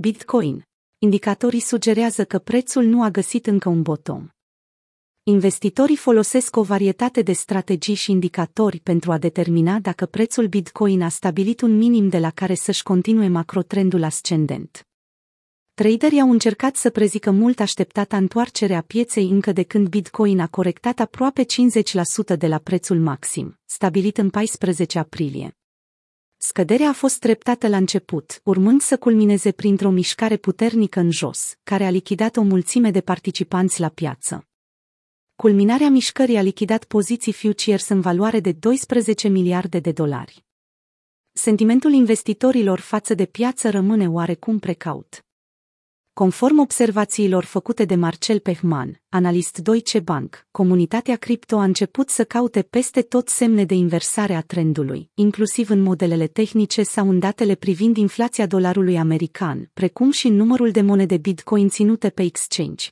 Bitcoin. Indicatorii sugerează că prețul nu a găsit încă un bottom. Investitorii folosesc o varietate de strategii și indicatori pentru a determina dacă prețul Bitcoin a stabilit un minim de la care să-și continue macrotrendul ascendent. Traderii au încercat să prezică mult așteptata întoarcere a pieței încă de când Bitcoin a corectat aproape 50% de la prețul maxim, stabilit în 14 aprilie. Scăderea a fost treptată la început, urmând să culmineze printr-o mișcare puternică în jos, care a lichidat o mulțime de participanți la piață. Culminarea mișcării a lichidat poziții futures în valoare de 12 miliarde de dolari. Sentimentul investitorilor față de piață rămâne oarecum precaut. Conform observațiilor făcute de Marcel Pehman, analist Deutsche Bank, comunitatea cripto a început să caute peste tot semne de inversare a trendului, inclusiv în modelele tehnice sau în datele privind inflația dolarului american, precum și în numărul de monede Bitcoin ținute pe exchange.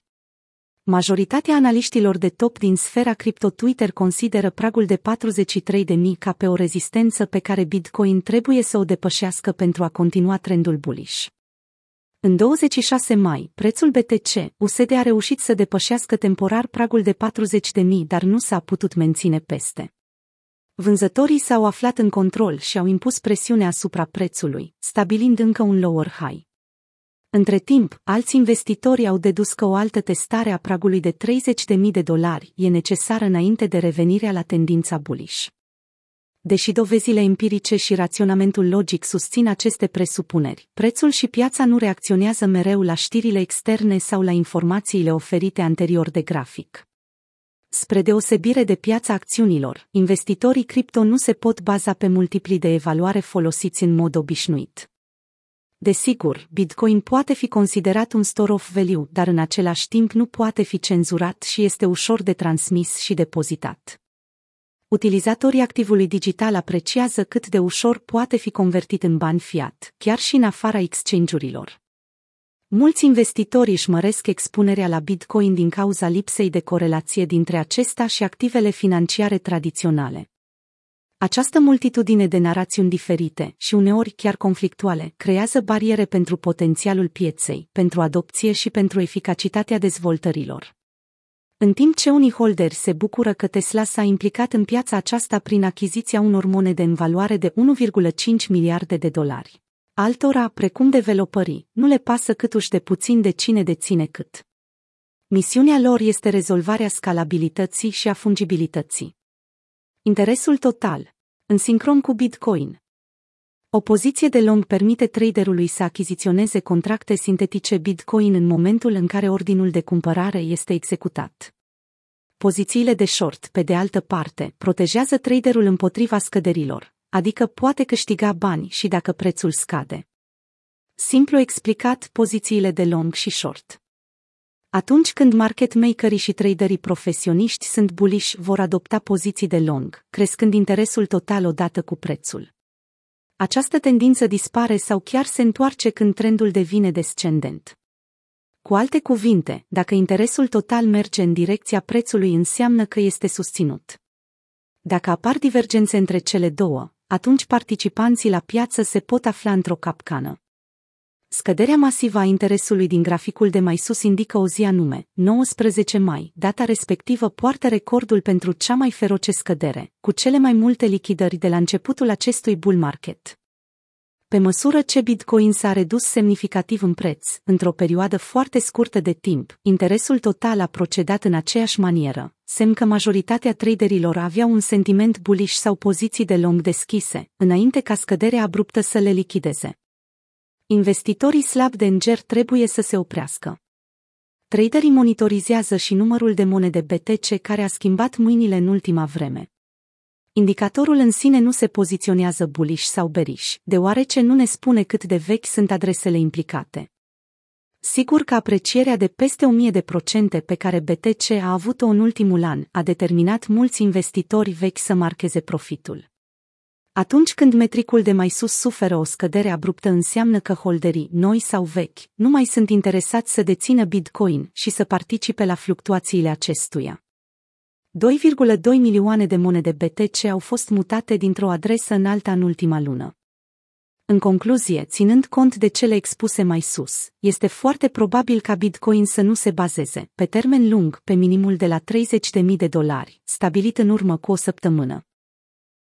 Majoritatea analiștilor de top din sfera cripto Twitter consideră pragul de 43.000 ca pe o rezistență pe care Bitcoin trebuie să o depășească pentru a continua trendul bullish. În 26 mai, prețul BTC USD a reușit să depășească temporar pragul de 40.000, dar nu s-a putut menține peste. Vânzătorii s-au aflat în control și au impus presiune asupra prețului, stabilind încă un lower high. Între timp, alți investitori au dedus că o altă testare a pragului de 30.000 de dolari e necesară înainte de revenirea la tendința bullish. Deși dovezile empirice și raționamentul logic susțin aceste presupuneri, prețul și piața nu reacționează mereu la știrile externe sau la informațiile oferite anterior de grafic. Spre deosebire de piața acțiunilor, investitorii cripto nu se pot baza pe multiplii de evaluare folosiți în mod obișnuit. Desigur, Bitcoin poate fi considerat un store of value, dar în același timp nu poate fi cenzurat și este ușor de transmis și depozitat. Utilizatorii activului digital apreciază cât de ușor poate fi convertit în bani fiat, chiar și în afara exchange-urilor. Mulți investitori își măresc expunerea la Bitcoin din cauza lipsei de corelație dintre acesta și activele financiare tradiționale. Această multitudine de narațiuni diferite și uneori chiar conflictuale creează bariere pentru potențialul pieței, pentru adopție și pentru eficacitatea dezvoltărilor. În timp ce unii holderi se bucură că Tesla s-a implicat în piața aceasta prin achiziția unor monede în valoare de 1,5 miliarde de dolari. Altora, precum developerii, nu le pasă câtuși de puțin de cine deține cât. Misiunea lor este rezolvarea scalabilității și a fungibilității. Interesul total. În sincron cu Bitcoin. O poziție de long permite traderului să achiziționeze contracte sintetice Bitcoin în momentul în care ordinul de cumpărare este executat. Pozițiile de short, pe de altă parte, protejează traderul împotriva scăderilor, adică poate câștiga bani și dacă prețul scade. Simplu explicat, pozițiile de long și short. Atunci când market makerii și traderii profesioniști sunt bullish, vor adopta poziții de long, crescând interesul total odată cu prețul. Această tendință dispare sau chiar se întoarce când trendul devine descendent. Cu alte cuvinte, dacă interesul total merge în direcția prețului înseamnă că este susținut. Dacă apar divergențe între cele două, atunci participanții la piață se pot afla într-o capcană. Scăderea masivă a interesului din graficul de mai sus indică o zi anume, 19 mai, data respectivă poartă recordul pentru cea mai feroce scădere, cu cele mai multe lichidări de la începutul acestui bull market. Pe măsură ce Bitcoin s-a redus semnificativ în preț, într-o perioadă foarte scurtă de timp, interesul total a procedat în aceeași manieră, semn că majoritatea traderilor aveau un sentiment bullish sau poziții de long deschise, înainte ca scăderea abruptă să le lichideze. Investitorii slab de înger trebuie să se oprească. Traderii monitorizează și numărul de monede BTC care a schimbat mâinile în ultima vreme. Indicatorul în sine nu se poziționează bullish sau bearish, deoarece nu ne spune cât de vechi sunt adresele implicate. Sigur că aprecierea de peste 1000 de procente pe care BTC a avut-o în ultimul an a determinat mulți investitori vechi să marcheze profitul. Atunci când metricul de mai sus suferă o scădere abruptă înseamnă că holderii, noi sau vechi, nu mai sunt interesați să dețină Bitcoin și să participe la fluctuațiile acestuia. 2,2 milioane de monede BTC au fost mutate dintr-o adresă în alta în ultima lună. În concluzie, ținând cont de cele expuse mai sus, este foarte probabil ca Bitcoin să nu se bazeze, pe termen lung, pe minimul de la 30.000 de dolari, stabilit în urmă cu o săptămână.